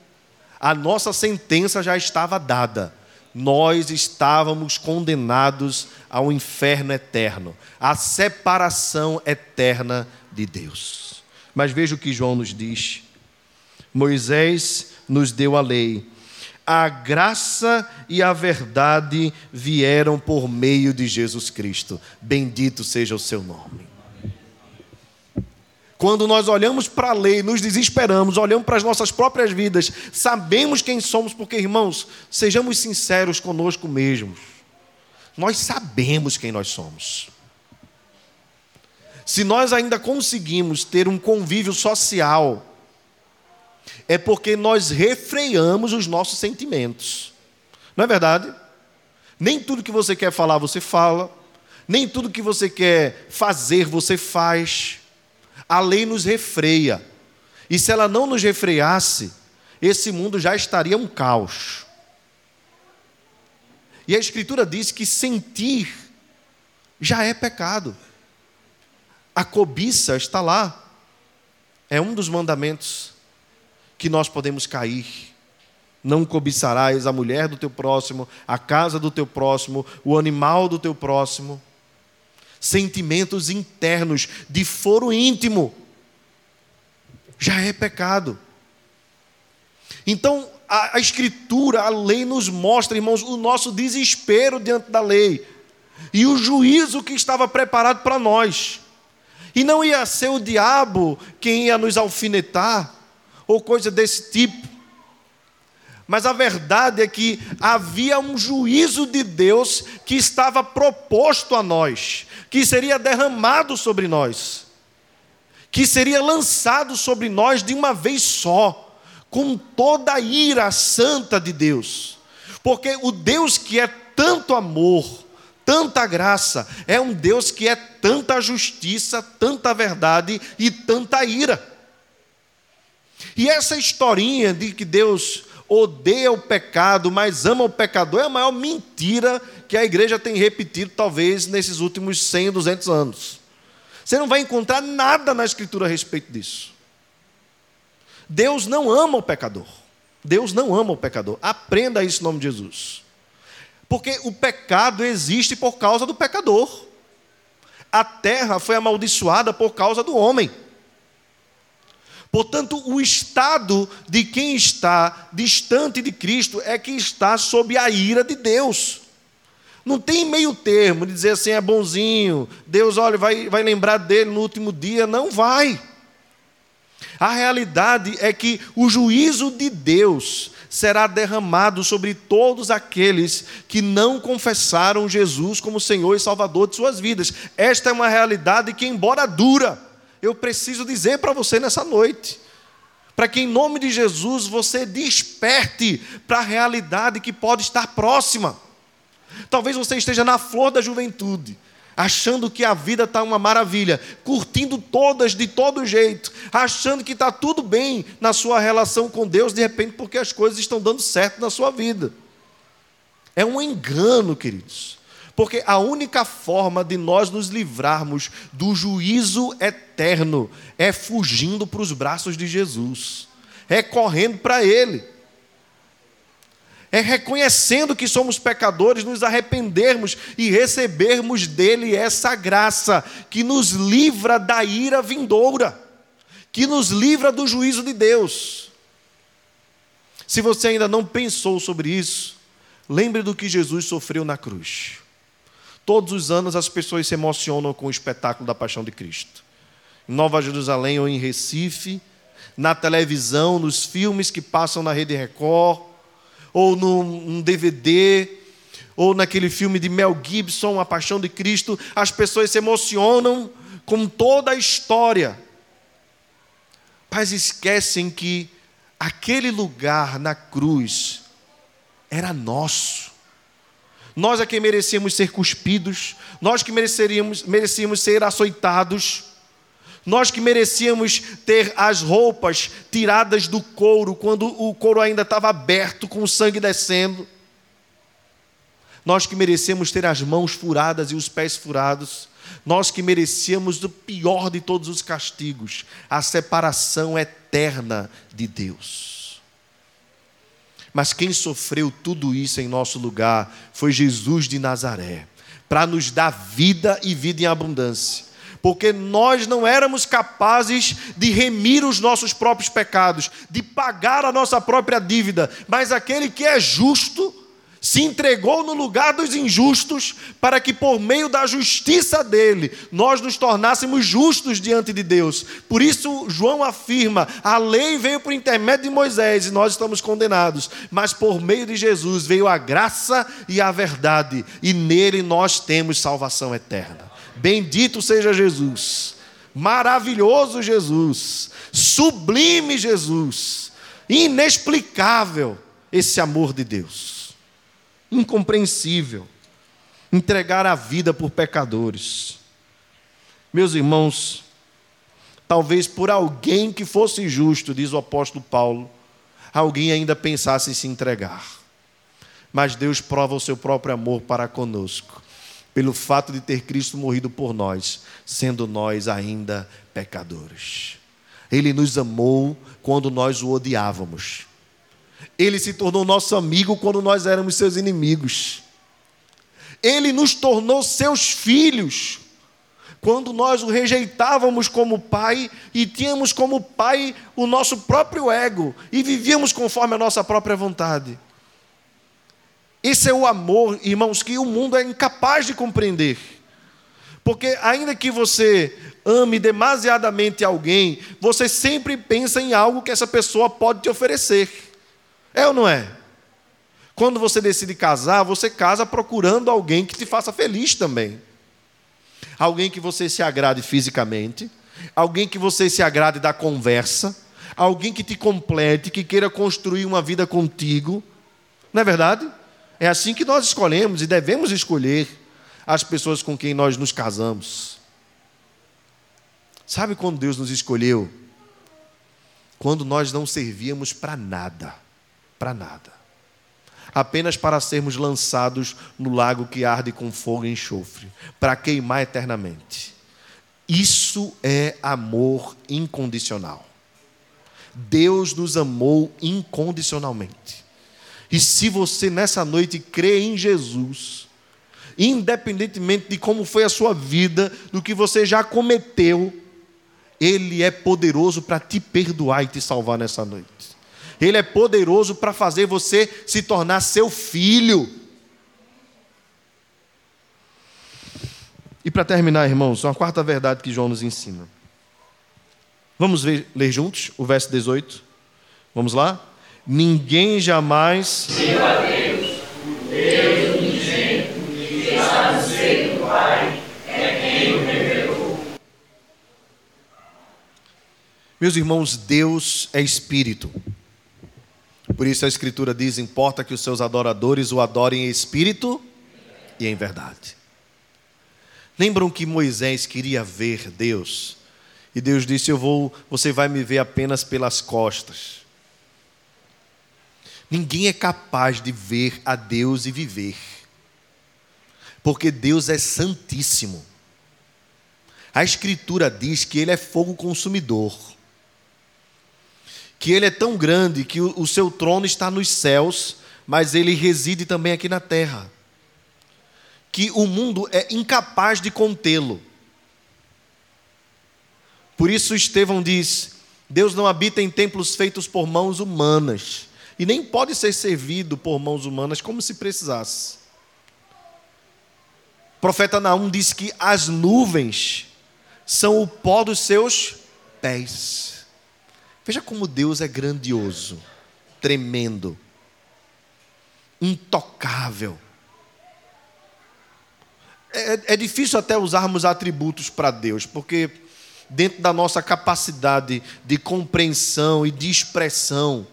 a nossa sentença já estava dada. Nós estávamos condenados ao inferno eterno, à separação eterna de Deus. Mas veja o que João nos diz. Moisés nos deu a lei. A graça e a verdade vieram por meio de Jesus Cristo. Bendito seja o seu nome. Quando nós olhamos para a lei, nos desesperamos, olhamos para as nossas próprias vidas, sabemos quem somos, porque, irmãos, sejamos sinceros conosco mesmos. Nós sabemos quem nós somos. Se nós ainda conseguimos ter um convívio social, é porque nós refreamos os nossos sentimentos. Não é verdade? Nem tudo que você quer falar, você fala. Nem tudo que você quer fazer, você faz. A lei nos refreia. E se ela não nos refreasse, esse mundo já estaria um caos. E a Escritura diz que sentir já é pecado. A cobiça está lá. É um dos mandamentos que nós podemos cair. Não cobiçarás a mulher do teu próximo, a casa do teu próximo, o animal do teu próximo. Sentimentos internos de foro íntimo já é pecado. Então, a, a, Escritura, a lei nos mostra, irmãos, o nosso desespero diante da lei e o juízo que estava preparado para nós. E não ia ser o diabo quem ia nos alfinetar, ou coisa desse tipo. Mas a verdade é que havia um juízo de Deus que estava proposto a nós, que seria derramado sobre nós, que seria lançado sobre nós de uma vez só, com toda a ira santa de Deus. Porque o Deus que é tanto amor, tanta graça, é um Deus que é tanta justiça, tanta verdade e tanta ira. E essa historinha de que Deus odeia o pecado, mas ama o pecador, é a maior mentira que a igreja tem repetido, talvez, nesses últimos 100, 200 anos. Você não vai encontrar nada na Escritura a respeito disso. Deus não ama o pecador. Deus não ama o pecador. Aprenda isso em nome de Jesus. Porque o pecado existe por causa do pecador. A terra foi amaldiçoada por causa do homem. Portanto, o estado de quem está distante de Cristo é que está sob a ira de Deus. Não tem meio termo de dizer assim, é bonzinho, Deus, olha, vai, vai lembrar dele no último dia. Não vai. A realidade é que o juízo de Deus será derramado sobre todos aqueles que não confessaram Jesus como Senhor e Salvador de suas vidas. Esta é uma realidade que, embora dura, eu preciso dizer para você nessa noite. Para que, em nome de Jesus, você desperte para a realidade que pode estar próxima. Talvez você esteja na flor da juventude, achando que a vida está uma maravilha, curtindo todas de todo jeito, achando que está tudo bem na sua relação com Deus, de repente, porque as coisas estão dando certo na sua vida. É um engano, queridos. Porque a única forma de nós nos livrarmos do juízo eterno é fugindo para os braços de Jesus, é correndo para Ele é reconhecendo que somos pecadores, nos arrependermos e recebermos dele essa graça que nos livra da ira vindoura, que nos livra do juízo de Deus. Se você ainda não pensou sobre isso, lembre do que Jesus sofreu na cruz. Todos os anos as pessoas se emocionam com o espetáculo da paixão de Cristo. Em Nova Jerusalém ou em Recife, na televisão, nos filmes que passam na Rede Record, ou num DVD, ou naquele filme de Mel Gibson, A Paixão de Cristo, as pessoas se emocionam com toda a história, mas esquecem que aquele lugar na cruz era nosso. Nós é que merecíamos ser cuspidos, nós que mereceríamos, merecíamos ser açoitados, nós que merecíamos ter as roupas tiradas do couro, quando o couro ainda estava aberto, com o sangue descendo. Nós que merecemos ter as mãos furadas e os pés furados. Nós que merecíamos o pior de todos os castigos, a separação eterna de Deus. Mas quem sofreu tudo isso em nosso lugar foi Jesus de Nazaré, para nos dar vida e vida em abundância. Porque nós não éramos capazes de remir os nossos próprios pecados, de pagar a nossa própria dívida, mas aquele que é justo se entregou no lugar dos injustos, para que por meio da justiça dele nós nos tornássemos justos diante de Deus. Por isso, João afirma: a lei veio por intermédio de Moisés e nós estamos condenados, mas por meio de Jesus veio a graça e a verdade, e nele nós temos salvação eterna. Bendito seja Jesus, maravilhoso Jesus, sublime Jesus, inexplicável esse amor de Deus, incompreensível, entregar a vida por pecadores. Meus irmãos, talvez por alguém que fosse justo, diz o apóstolo Paulo, alguém ainda pensasse em se entregar. Mas Deus prova o seu próprio amor para conosco pelo fato de ter Cristo morrido por nós, sendo nós ainda pecadores. Ele nos amou quando nós o odiávamos. Ele se tornou nosso amigo quando nós éramos seus inimigos. Ele nos tornou seus filhos quando nós o rejeitávamos como pai e tínhamos como pai o nosso próprio ego e vivíamos conforme a nossa própria vontade. Esse é o amor, irmãos, que o mundo é incapaz de compreender. Porque, ainda que você ame demasiadamente alguém, você sempre pensa em algo que essa pessoa pode te oferecer. É ou não é? Quando você decide casar, você casa procurando alguém que te faça feliz também. Alguém que você se agrade fisicamente, alguém que você se agrade da conversa, alguém que te complete, que queira construir uma vida contigo. Não é verdade? É assim que nós escolhemos e devemos escolher as pessoas com quem nós nos casamos. Sabe quando Deus nos escolheu? Quando nós não servíamos para nada, para nada. Apenas para sermos lançados no lago que arde com fogo e enxofre, para queimar eternamente. Isso é amor incondicional. Deus nos amou incondicionalmente. E se você nessa noite crê em Jesus, independentemente de como foi a sua vida, do que você já cometeu, Ele é poderoso para te perdoar e te salvar nessa noite. Ele é poderoso para fazer você se tornar seu filho. E para terminar, irmãos, uma quarta verdade que João nos ensina. Vamos ver, ler juntos o verso 18? Vamos lá? Ninguém jamais. Deu a Deus, Deus unigênito, que está no seio do Pai, é quem o revelou. Meus irmãos, Deus é Espírito. Por isso a Escritura diz: importa que os seus adoradores o adorem em espírito e em verdade. Lembram que Moisés queria ver Deus? E Deus disse: Eu vou, você vai me ver apenas pelas costas. Ninguém é capaz de ver a Deus e viver. Porque Deus é santíssimo. A Escritura diz que Ele é fogo consumidor. Que Ele é tão grande que o, o seu trono está nos céus, mas Ele reside também aqui na terra. Que o mundo é incapaz de contê-lo. Por isso Estevão diz: Deus não habita em templos feitos por mãos humanas e nem pode ser servido por mãos humanas como se precisasse. O profeta Naum diz que as nuvens são o pó dos seus pés. Veja como Deus é grandioso, tremendo, intocável. É, é difícil até usarmos atributos para Deus, porque dentro da nossa capacidade de compreensão e de expressão,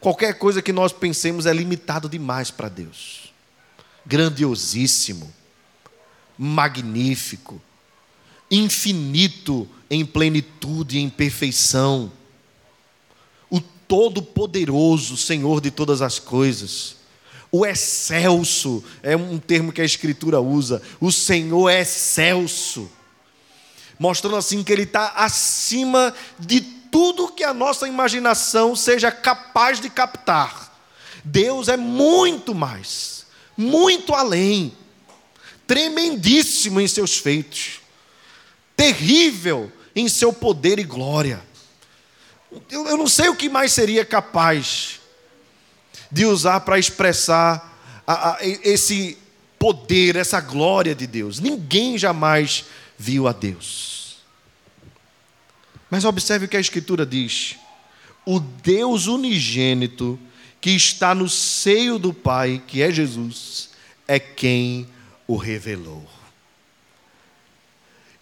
Qualquer coisa que nós pensemos é limitado demais para Deus. Grandiosíssimo, magnífico, infinito em plenitude e em perfeição. Todo-Poderoso, Senhor de todas as coisas. O excelso é um termo que a Escritura usa. O Senhor é excelso. Mostrando assim que Ele está acima de tudo que a nossa imaginação seja capaz de captar. Deus é muito mais, muito além, tremendíssimo em seus feitos, terrível em seu poder e glória. Eu, eu não sei o que mais seria capaz de usar para expressar a, a, esse poder, essa glória de Deus. Ninguém jamais viu a Deus. Mas observe o que a Escritura diz: o Deus unigênito que está no seio do Pai, que é Jesus, é quem o revelou.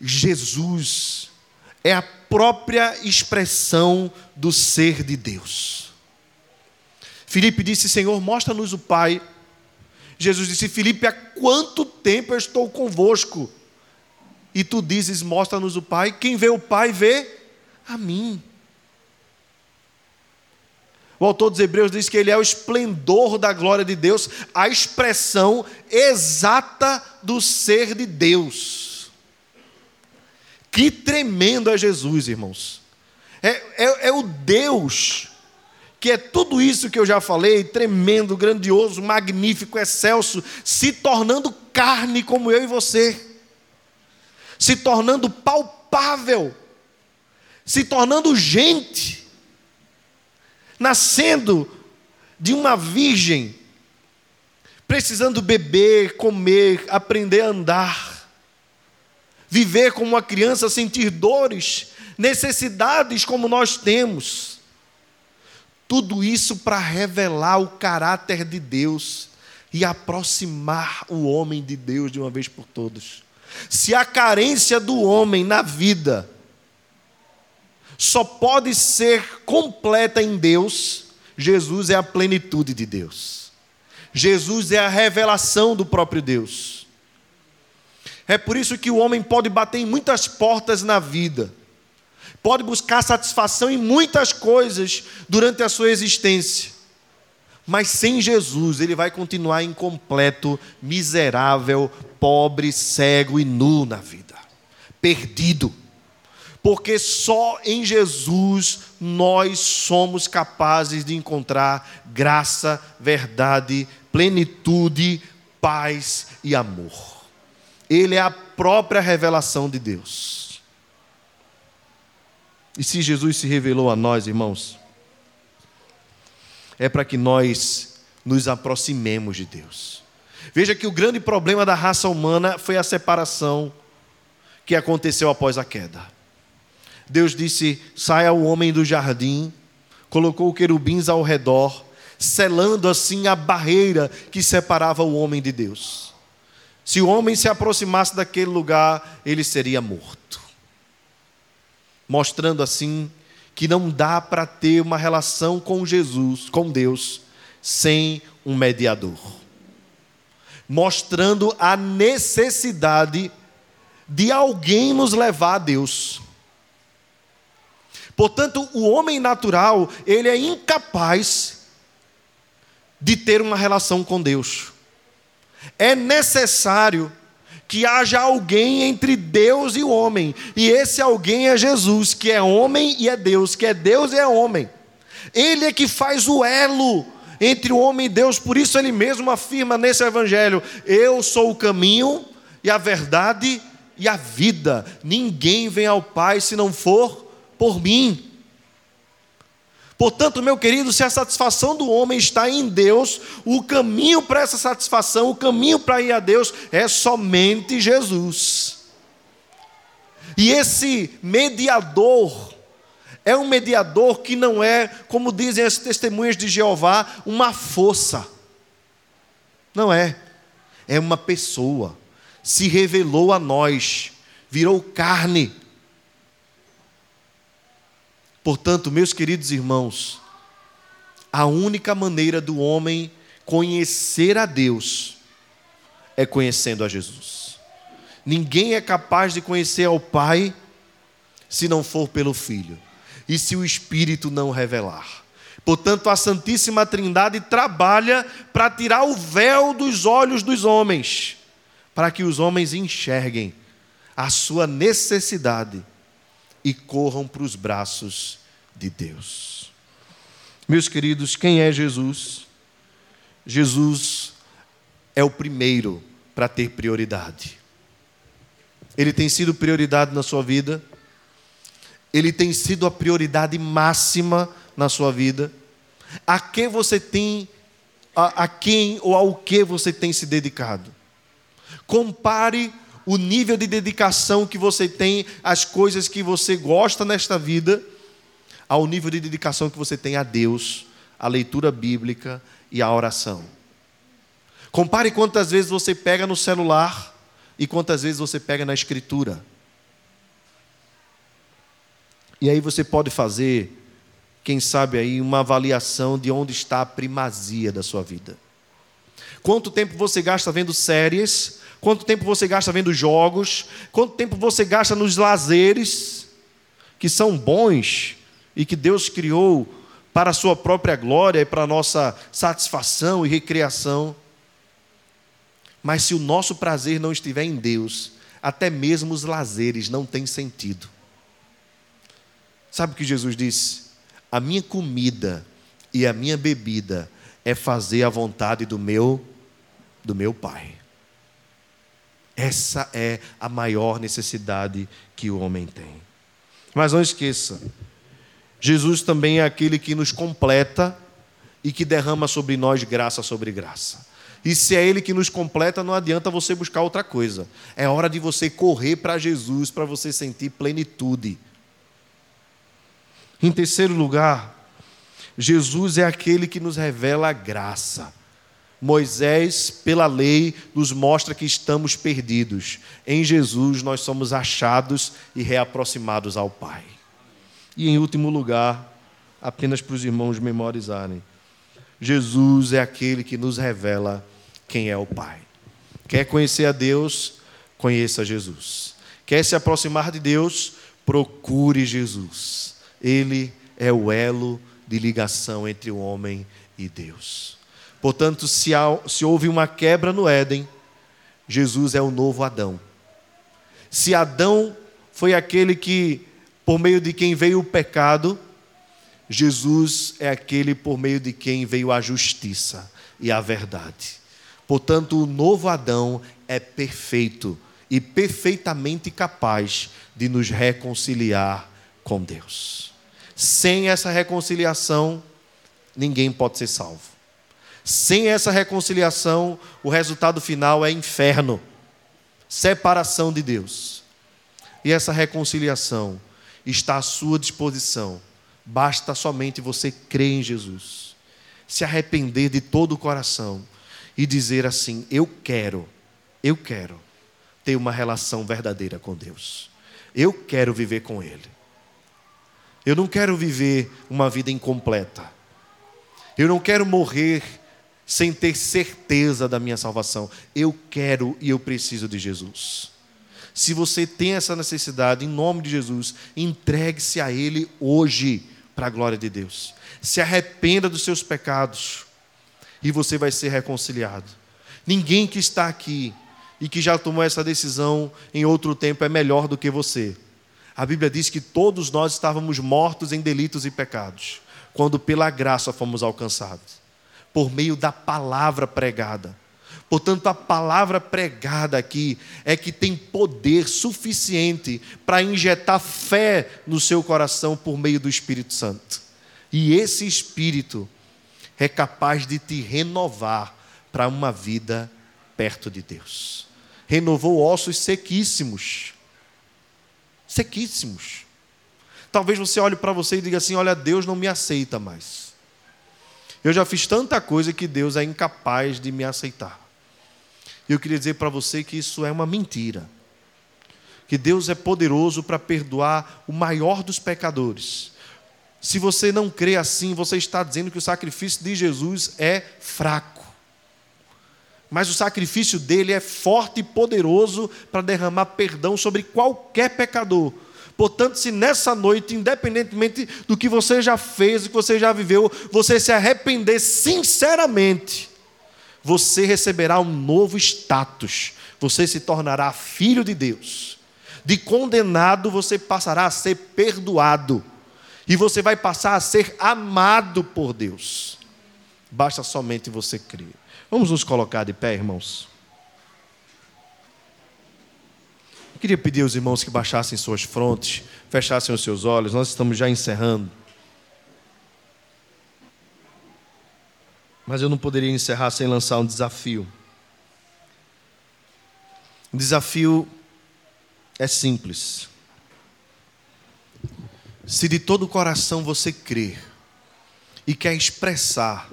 Jesus é a própria expressão do ser de Deus. Filipe disse: Senhor, mostra-nos o Pai. Jesus disse: Filipe, há quanto tempo eu estou convosco? E tu dizes: Mostra-nos o Pai. Quem vê o Pai vê a mim. O autor dos Hebreus diz que ele é o esplendor da glória de Deus, a expressão exata do ser de Deus. Que tremendo é Jesus, irmãos. É, é, é o Deus que é tudo isso que eu já falei, tremendo, grandioso, magnífico, excelso, se tornando carne como eu e você, se tornando palpável se tornando gente, nascendo de uma virgem, precisando beber, comer, aprender a andar, viver como uma criança, sentir dores, necessidades como nós temos. Tudo isso para revelar o caráter de Deus e aproximar o homem de Deus de uma vez por todas. Se a carência do homem na vida só pode ser completa em Deus, Jesus é a plenitude de Deus. Jesus é a revelação do próprio Deus. É por isso que o homem pode bater em muitas portas na vida, pode buscar satisfação em muitas coisas durante a sua existência, mas sem Jesus ele vai continuar incompleto, miserável, pobre, cego e nu na vida, perdido porque só em Jesus nós somos capazes de encontrar graça, verdade, plenitude, paz e amor. Ele é a própria revelação de Deus. E se Jesus se revelou a nós, irmãos, é para que nós nos aproximemos de Deus. Veja que o grande problema da raça humana foi a separação que aconteceu após a queda. Deus disse: saia o homem do jardim, colocou querubins ao redor, selando assim a barreira que separava o homem de Deus. Se o homem se aproximasse daquele lugar, ele seria morto. Mostrando assim que não dá para ter uma relação com Jesus, com Deus, sem um mediador. Mostrando a necessidade de alguém nos levar a Deus. Portanto, o homem natural, ele é incapaz de ter uma relação com Deus. É necessário que haja alguém entre Deus e o homem, e esse alguém é Jesus, que é homem e é Deus, que é Deus e é homem. Ele é que faz o elo entre o homem e Deus, por isso ele mesmo afirma nesse evangelho: Eu sou o caminho e a verdade e a vida. Ninguém vem ao Pai se não for por mim. Portanto, meu querido, se a satisfação do homem está em Deus, o caminho para essa satisfação, o caminho para ir a Deus é somente Jesus. E esse mediador é um mediador que não é, como dizem as testemunhas de Jeová, uma força. Não é. É uma pessoa. Se revelou a nós, virou carne Portanto, meus queridos irmãos, a única maneira do homem conhecer a Deus é conhecendo a Jesus. Ninguém é capaz de conhecer ao Pai se não for pelo Filho e se o Espírito não revelar. Portanto, a Santíssima Trindade trabalha para tirar o véu dos olhos dos homens, para que os homens enxerguem a sua necessidade e corram para os braços de Deus. Meus queridos, quem é Jesus? Jesus é o primeiro para ter prioridade. Ele tem sido prioridade na sua vida, ele tem sido a prioridade máxima na sua vida. A quem você tem, a, a quem ou ao que você tem se dedicado? Compare o nível de dedicação que você tem às coisas que você gosta nesta vida, ao nível de dedicação que você tem a Deus, a leitura bíblica e a oração. Compare quantas vezes você pega no celular e quantas vezes você pega na escritura. E aí você pode fazer, quem sabe aí, uma avaliação de onde está a primazia da sua vida. Quanto tempo você gasta vendo séries Quanto tempo você gasta vendo jogos? Quanto tempo você gasta nos lazeres, que são bons e que Deus criou para a sua própria glória e para a nossa satisfação e recreação? Mas se o nosso prazer não estiver em Deus, até mesmo os lazeres não têm sentido. Sabe o que Jesus disse? A minha comida e a minha bebida é fazer a vontade do meu do meu Pai. Essa é a maior necessidade que o homem tem. Mas não esqueça, Jesus também é aquele que nos completa e que derrama sobre nós graça sobre graça. E se é Ele que nos completa, não adianta você buscar outra coisa. É hora de você correr para Jesus para você sentir plenitude. Em terceiro lugar, Jesus é aquele que nos revela graça. Moisés, pela lei, nos mostra que estamos perdidos. Em Jesus, nós somos achados e reaproximados ao Pai. E, em último lugar, apenas para os irmãos memorizarem: Jesus é aquele que nos revela quem é o Pai. Quer conhecer a Deus? Conheça Jesus. Quer se aproximar de Deus? Procure Jesus. Ele é o elo de ligação entre o homem e Deus. Portanto, se, há, se houve uma quebra no Éden, Jesus é o novo Adão. Se Adão foi aquele que, por meio de quem veio o pecado, Jesus é aquele por meio de quem veio a justiça e a verdade. Portanto, o novo Adão é perfeito e perfeitamente capaz de nos reconciliar com Deus. Sem essa reconciliação, ninguém pode ser salvo. Sem essa reconciliação, o resultado final é inferno, separação de Deus. E essa reconciliação está à sua disposição. Basta somente você crer em Jesus, se arrepender de todo o coração e dizer assim: Eu quero, eu quero ter uma relação verdadeira com Deus. Eu quero viver com Ele. Eu não quero viver uma vida incompleta. Eu não quero morrer sem ter certeza da minha salvação. Eu quero e eu preciso de Jesus. Se você tem essa necessidade, em nome de Jesus, entregue-se a Ele hoje, para a glória de Deus. Se arrependa dos seus pecados e você vai ser reconciliado. Ninguém que está aqui e que já tomou essa decisão em outro tempo é melhor do que você. A Bíblia diz que todos nós estávamos mortos em delitos e pecados, quando pela graça fomos alcançados, por meio da palavra pregada. Portanto, a palavra pregada aqui é que tem poder suficiente para injetar fé no seu coração por meio do Espírito Santo. E esse Espírito é capaz de te renovar para uma vida perto de Deus. Renovou ossos sequíssimos. Sequíssimos. Talvez você olhe para você e diga assim: Olha, Deus não me aceita mais. Eu já fiz tanta coisa que Deus é incapaz de me aceitar. E eu queria dizer para você que isso é uma mentira. Que Deus é poderoso para perdoar o maior dos pecadores. Se você não crê assim, você está dizendo que o sacrifício de Jesus é fraco. Mas o sacrifício dele é forte e poderoso para derramar perdão sobre qualquer pecador. Portanto, se nessa noite, independentemente do que você já fez, do que você já viveu, você se arrepender sinceramente, você receberá um novo status. Você se tornará filho de Deus. De condenado, você passará a ser perdoado. E você vai passar a ser amado por Deus. Basta somente você crer. Vamos nos colocar de pé, irmãos. Eu queria pedir aos irmãos que baixassem suas frontes, fechassem os seus olhos. Nós estamos já encerrando. Mas eu não poderia encerrar sem lançar um desafio. O desafio é simples. Se de todo o coração você crer e quer expressar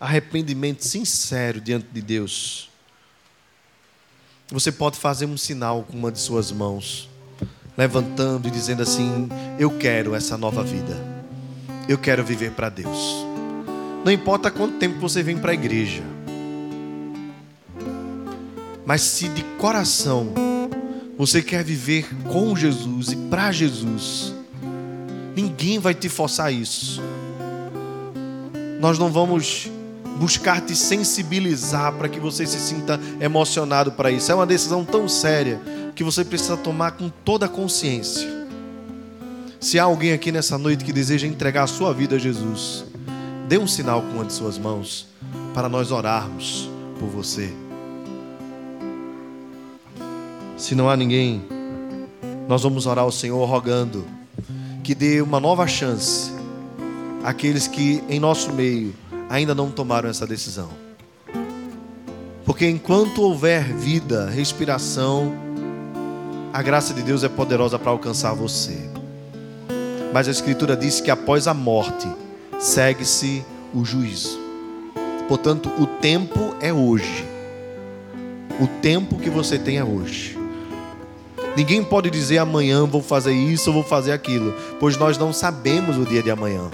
arrependimento sincero diante de Deus, você pode fazer um sinal com uma de suas mãos, levantando e dizendo assim: Eu quero essa nova vida, eu quero viver para Deus. Não importa quanto tempo você vem para a igreja. Mas se de coração você quer viver com Jesus e para Jesus, ninguém vai te forçar isso. Nós não vamos buscar te sensibilizar para que você se sinta emocionado para isso. É uma decisão tão séria que você precisa tomar com toda a consciência. Se há alguém aqui nessa noite que deseja entregar a sua vida a Jesus, dê um sinal com uma de suas mãos para nós orarmos por você. Se não há ninguém, nós vamos orar ao Senhor rogando que dê uma nova chance àqueles que em nosso meio ainda não tomaram essa decisão. Porque enquanto houver vida, respiração, a graça de Deus é poderosa para alcançar você. Mas a Escritura diz que após a morte, segue-se o juízo. Portanto, o tempo é hoje. O tempo que você tem é hoje. Ninguém pode dizer amanhã vou fazer isso ou vou fazer aquilo, pois nós não sabemos o dia de amanhã.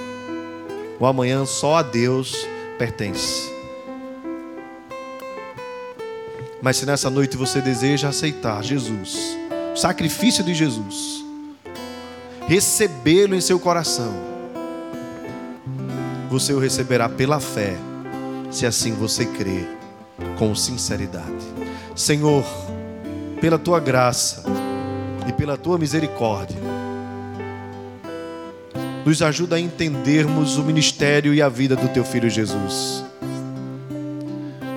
O amanhã só a Deus pertence. Mas se nessa noite você deseja aceitar Jesus, o sacrifício de Jesus, recebê-lo em seu coração, você o receberá pela fé, se assim você crer com sinceridade. Senhor, pela tua graça e pela tua misericórdia, nos ajuda a entendermos o ministério e a vida do teu filho Jesus,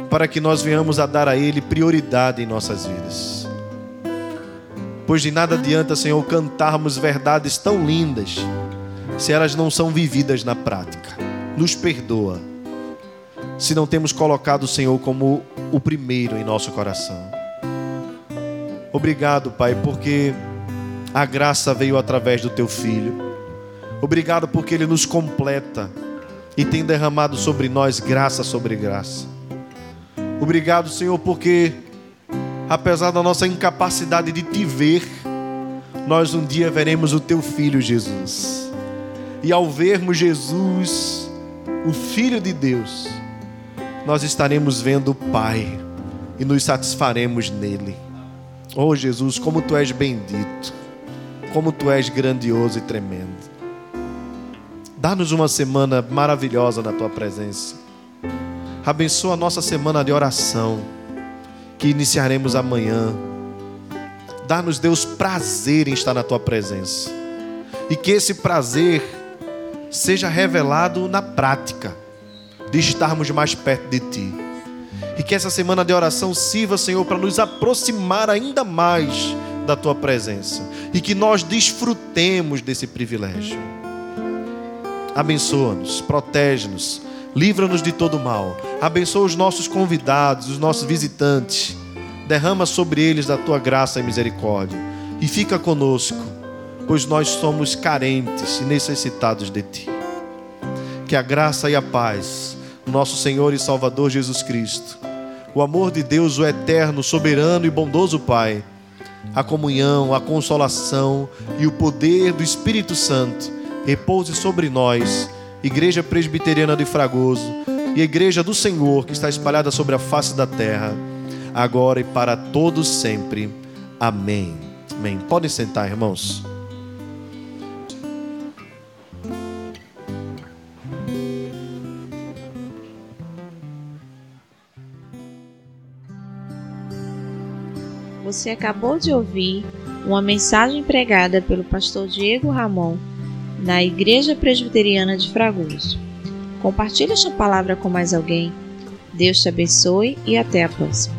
para que nós venhamos a dar a ele prioridade em nossas vidas. Pois de nada adianta, Senhor, cantarmos verdades tão lindas se elas não são vividas na prática nos perdoa se não temos colocado o Senhor como o primeiro em nosso coração. Obrigado, Pai, porque A graça veio através do teu filho. Obrigado porque ele nos completa e tem derramado sobre nós graça sobre graça. Obrigado, Senhor, porque apesar da nossa incapacidade de te ver, nós um dia veremos o teu filho Jesus. E ao vermos Jesus, o Filho de Deus, nós estaremos vendo o Pai e nos satisfaremos nele. Oh Jesus, como tu és bendito, como tu és grandioso e tremendo. Dá-nos uma semana maravilhosa na tua presença. Abençoa a nossa semana de oração, que iniciaremos amanhã. Dá-nos, Deus, prazer em estar na tua presença. E que esse prazer seja revelado na prática, de estarmos mais perto de ti. E que essa semana de oração sirva, Senhor, para nos aproximar ainda mais da tua presença. E que nós desfrutemos desse privilégio. Abençoa-nos, protege-nos, livra-nos de todo mal. Abençoa os nossos convidados, os nossos visitantes. Derrama sobre eles da tua graça e misericórdia. E fica conosco pois nós somos carentes e necessitados de Ti. Que a graça e a paz, nosso Senhor e Salvador Jesus Cristo, o amor de Deus, o eterno, soberano e bondoso Pai, a comunhão, a consolação e o poder do Espírito Santo repouse sobre nós, Igreja Presbiteriana de Fragoso e Igreja do Senhor que está espalhada sobre a face da terra, agora e para todos sempre. Amém. Amém. Podem sentar, irmãos. Você acabou de ouvir uma mensagem pregada pelo pastor Diego Ramon na Igreja Presbiteriana de Fragoso. Compartilhe esta palavra com mais alguém. Deus te abençoe e até a próxima.